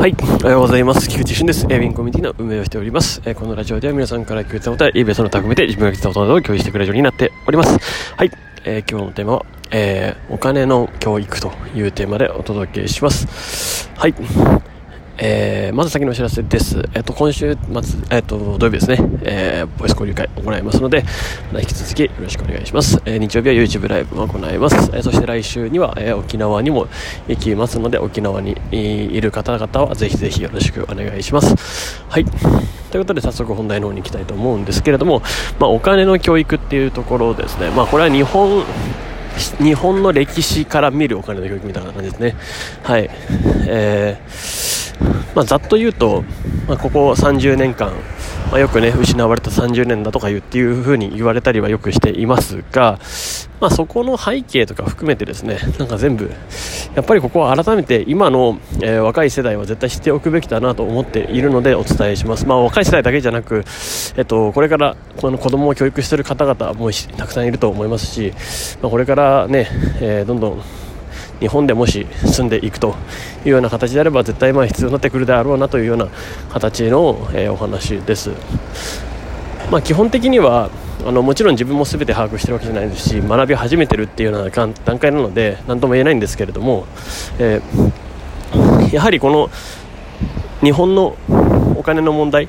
はい。おはようございます。菊池俊です。えー、ウィンコミュニティの運営をしております。えー、このラジオでは皆さんから聞いたことや、イベントの匠で自分が聞いたことなどを共有してくれるようになっております。はい。えー、今日のテーマは、えー、お金の教育というテーマでお届けします。はい。えー、まず先のお知らせです。えっ、ー、と、今週末、えっ、ー、と、土曜日ですね、えー、ボイス交流会行いますので、引き続きよろしくお願いします。えー、日曜日は YouTube ライブも行います。えー、そして来週には、えー、沖縄にも行きますので、沖縄にいる方々はぜひぜひよろしくお願いします。はい。ということで早速本題の方に行きたいと思うんですけれども、まあ、お金の教育っていうところですね。まあ、これは日本、日本の歴史から見るお金の教育みたいな感じですね。はい。えーまあ、ざっと言うと、まあ、ここ30年間、まあ、よくね失われた30年だとか言うっていう風に言われたりはよくしていますが、まあ、そこの背景とか含めてですねなんか全部やっぱりここは改めて今の、えー、若い世代は絶対知っておくべきだなと思っているのでお伝えします、まあ、若い世代だけじゃなく、えっと、これからこの子供を教育している方々もたくさんいると思いますし、まあ、これからね、えー、どんどん日本でもし住んでいくというような形であれば絶対まあ必要になってくるであろうなというような形の、え、お話です。まあ、基本的にはあのもちろん自分も全て把握してるわけじゃないですし学び始めてるっていうような段階なので何とも言えないんですけれども、えー、やはりこの日本のお金の問題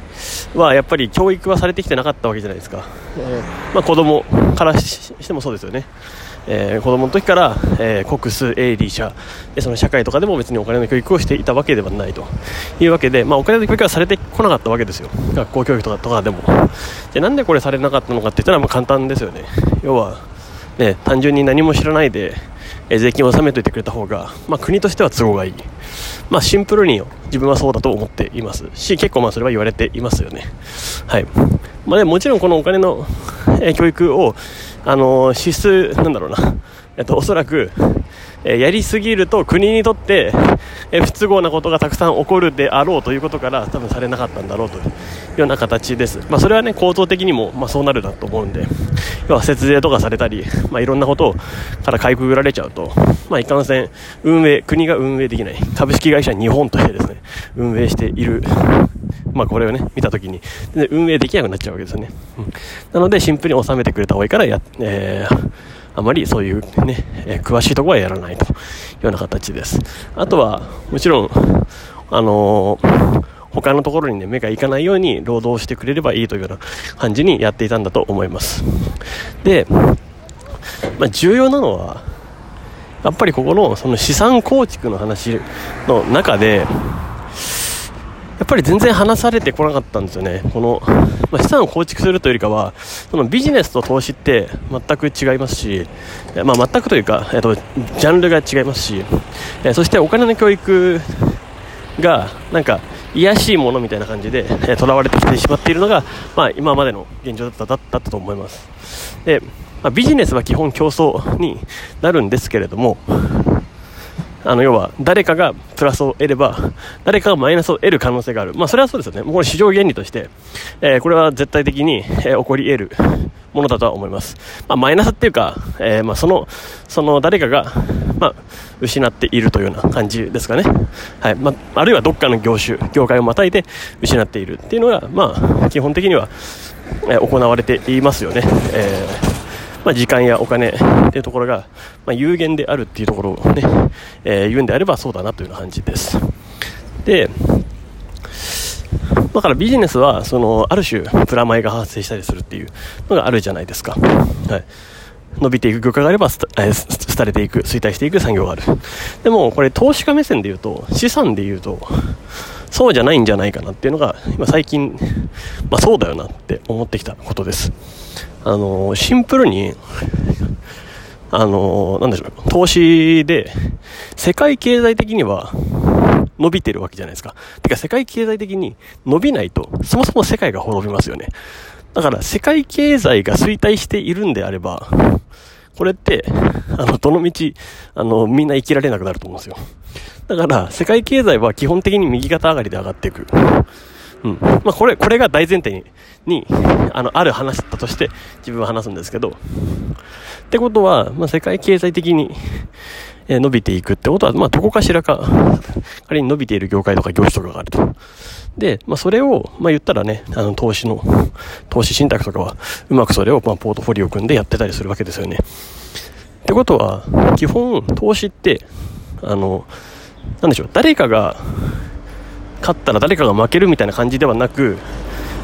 はやっぱり教育はされてきてなかったわけじゃないですか、えーまあ、子供からしてもそうですよねえー、子供の時から、えー、国数、営利者でその社会とかでも別にお金の教育をしていたわけではないと。いうわけで、まあ、お金の教育はされてこなかったわけですよ。学校教育とかとかでもでなんでこれされなかったのかって言ったらまあ簡単ですよね。要は、ね、単純に何も知らないで、えー、税金を納めておいてくれた方が、まあ、国としては都合がいい、まあ、シンプルに自分はそうだと思っています。し結構まあそれは言われていますよね。はい。まあ、ね、もちろんこのお金の、えー、教育をあの支出なんだろうな、えっと、おそらく、えやりすぎると国にとって、え不都合なことがたくさん起こるであろうということから多分されなかったんだろうというような形です、まあ、それはね構造的にも、まあ、そうなるだと思うんで。要は節税とかされたり、まあ、いろんなことからかいくぐられちゃうと、まあ、いかんせん運営国が運営できない。株式会社日本としてですね運営しているまあこれをね、見たときに、運営できなくなっちゃうわけですよね。うん、なので、シンプルに収めてくれた方がいいからや、えー、あまりそういうね、えー、詳しいところはやらないというような形です。あとは、もちろん、あのー、他のところにね、目がいかないように労働してくれればいいというような感じにやっていたんだと思います。で、まあ、重要なのは、やっぱりここのその資産構築の話の中で、ぱり全然話されてこなかったんですよね。この、まあ、資産を構築するというよりかは、そのビジネスと投資って全く違いますし、まあ、全くというか、えっと、ジャンルが違いますし、えそしてお金の教育が、なんか、癒しいものみたいな感じで、えー、囚われてきてしまっているのが、まあ、今までの現状だっただったと思います。で、まあ、ビジネスは基本競争になるんですけれども、あの要は誰かがプラスを得れば誰かがマイナスを得る可能性がある、まあ、それはそうですよね、もうこれ市場原理として、えー、これは絶対的に、えー、起こり得るものだとは思います、まあ、マイナスっていうか、えー、まあ、そのその誰かが、まあ、失っているというような感じですかね、はい。まあ、るいはどっかの業種、業界をまたいで失っているっていうのが、まあ、基本的には、え行われていますよね。えーまあ、時間やお金っていうところが、まあ、有限であるっていうところをね、えー、言うんであればそうだなというような感じです。で、だからビジネスは、その、ある種、プラマイが発生したりするっていうのがあるじゃないですか。はい。伸びていく業界があれば、廃れていく、衰退していく産業がある。でも、これ投資家目線で言うと、資産で言うと、そうじゃないんじゃないかなっていうのが、今最近、まあそうだよなって思ってきたことです。あの、シンプルに、あの、なんでしょう、投資で、世界経済的には伸びてるわけじゃないですか。てか世界経済的に伸びないと、そもそも世界が滅びますよね。だから世界経済が衰退しているんであれば、これって、あの、どの道、あの、みんな生きられなくなると思うんですよ。だから、世界経済は基本的に右肩上がりで上がっていく。うん。まあ、これ、これが大前提に、に、あの、ある話だとして、自分は話すんですけど、ってことは、まあ、世界経済的に、え伸びていくってことは、まあ、どこかしらか、仮に伸びている業界とか業種とかがあると。で、まあ、それを、まあ、言ったらね、あの、投資の、投資信託とかは、うまくそれを、まあ、ポートフォリオ組んでやってたりするわけですよね。ってことは、基本、投資って、あの、なんでしょう、誰かが、勝ったら誰かが負けるみたいな感じではなく、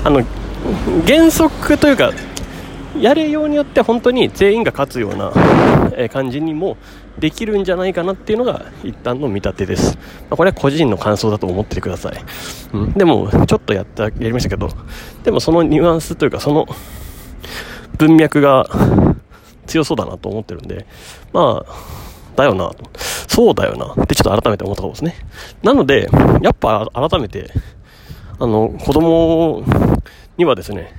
あの、原則というか、やるようによって本当に全員が勝つような感じにもできるんじゃないかなっていうのが一旦の見立てです。まあ、これは個人の感想だと思っててください。うん、でも、ちょっとやった、やりましたけど、でもそのニュアンスというかその文脈が強そうだなと思ってるんで、まあ、だよな。そうだよなってちょっと改めて思ったことですね。なので、やっぱ改めて、あの、子供にはですね、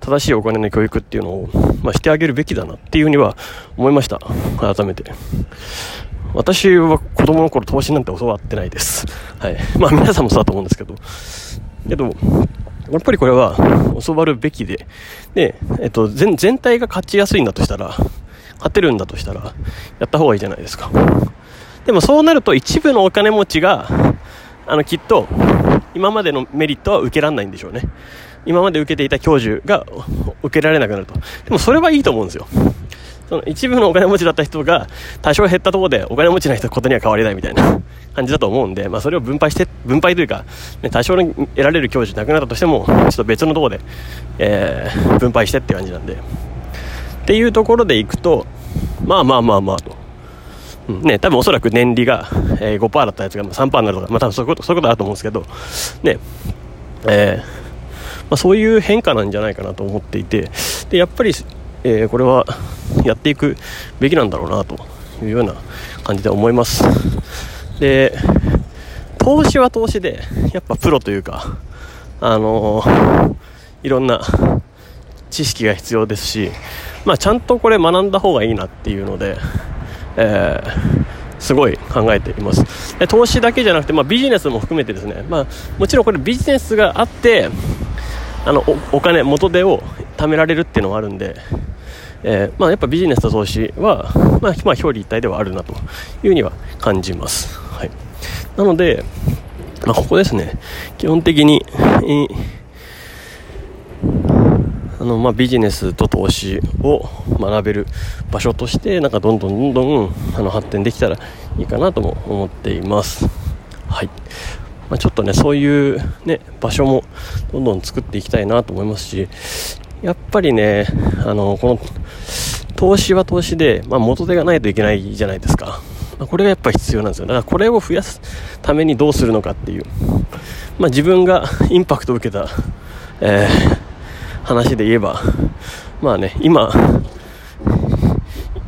正しいお金の教育っていうのを、まあ、してあげるべきだなっていうふうには思いました。改めて。私は子供の頃投資なんて教わってないです。はい。まあ皆さんもそうだと思うんですけど。けど、やっぱりこれは教わるべきで、で、えっと、全体が勝ちやすいんだとしたら、勝てるんだとしたら、やった方がいいじゃないですか。でもそうなると一部のお金持ちが、あの、きっと、今までのメリットは受けられないんでしょうね。今まで受けていた教授が受けられなくなると。でもそれはいいと思うんですよ。その一部のお金持ちだった人が多少減ったところでお金持ちの人ことには変わりないみたいな感じだと思うんで、まあそれを分配して、分配というか、ね、多少得られる教授なくなったとしても、ちょっと別のところで、えー、分配してって感じなんで。っていうところでいくと、まあまあまあまあと。うん、ね、多分おそらく年利が、えー、5%だったやつが3%になるとか、まあ多分そういうこと、そういうことあると思うんですけど、ね、えー、まあ、そういう変化なんじゃないかなと思っていてでやっぱり、えー、これはやっていくべきなんだろうなというような感じで思いますで投資は投資でやっぱプロというかあのー、いろんな知識が必要ですし、まあ、ちゃんとこれ学んだ方がいいなっていうので、えーすごい考えています。で投資だけじゃなくて、まあ、ビジネスも含めてですね、まあ、もちろんこれビジネスがあってあのお金元手を貯められるっていうのはあるんで、えー、まあ、やっぱビジネスと投資は、まあ、まあ、表裏一体ではあるなというふうには感じます、はい、なので、ま、ここですね。基本的に、えー、あのまあ、ビジネスと投資を学べる場所としてなんかどんどんどんどんあの発展できたらいいかなとも思っています。はい。まあ、ちょっとねそういう、ね、場所もどんどん作っていきたいなと思いますしやっぱりねあのこの投資は投資で、まあ、元手がないといけないじゃないですか、ま、これがやっぱ必要なんですよ。だからこれを増やすためにどうするのかっていう、まあ、自分がインパクトを受けた、えー、話で言えばまあね今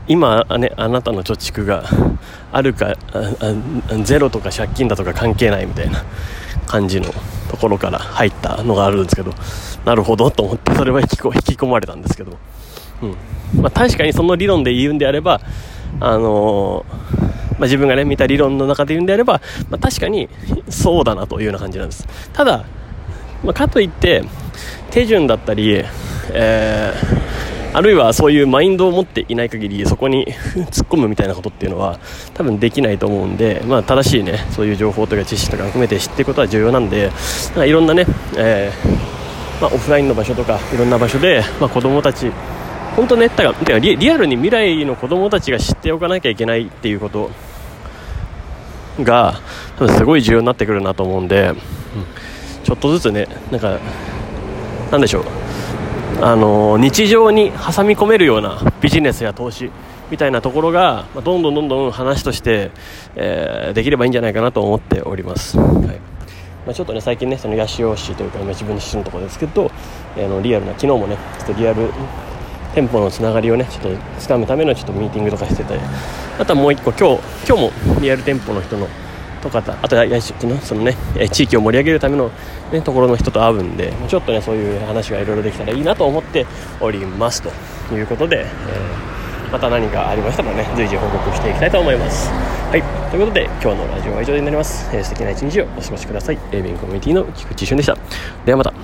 今ねあなたの貯蓄があるかゼロとか借金だとか関係ないみたいな感じのところから入ったのがあるんですけどなるほどと思ってそれは引き引き込まれたんですけど、うん。まあ、確かにその理論で言うんであればあのー、まあ、自分がね見た理論の中で言うんであれば、まあ、確かにそうだなというような感じなんです。ただ、まあ、かといって手順だったり、えーあるいはそういうマインドを持っていない限りそこに 突っ込むみたいなことっていうのは多分できないと思うんで、まあ、正しいねそういう情報とか知識とか含めて知っていくことは重要なんでなんかいろんなね、えー、まあ、オフラインの場所とかいろんな場所で、まあ、子供たち本当ねだからリリアルに未来の子供たちが知っておかなきゃいけないっていうことが多分すごい重要になってくるなと思うんで、うん、ちょっとずつねなんかなんでしょうあの日常に挟み込めるようなビジネスや投資みたいなところが、ま、どんどんどんどん話として、えー、できればいいんじゃないかなと思っております。はいまあ、ちょっとね最近ねそのヤシオシというか自分自身のところですけど、えー、のリアルな昨日もねちょっとリアル店舗のつながりをねちょっと掴むためのちょっとミーティングとかしててあとはもう一個今日今日もリアル店舗の人のとかあと来週のそのね地域を盛り上げるための、ね、ところの人と会うんでちょっとねそういう話がいろいろできたらいいなと思っております。ということで、えー、また何かありましたらね随時報告していきたいと思います。はい。ということで今日のラジオは以上になります、えー、素敵な一日をお過ごしください。A 便コミュニティの菊池俊でした。ではまた。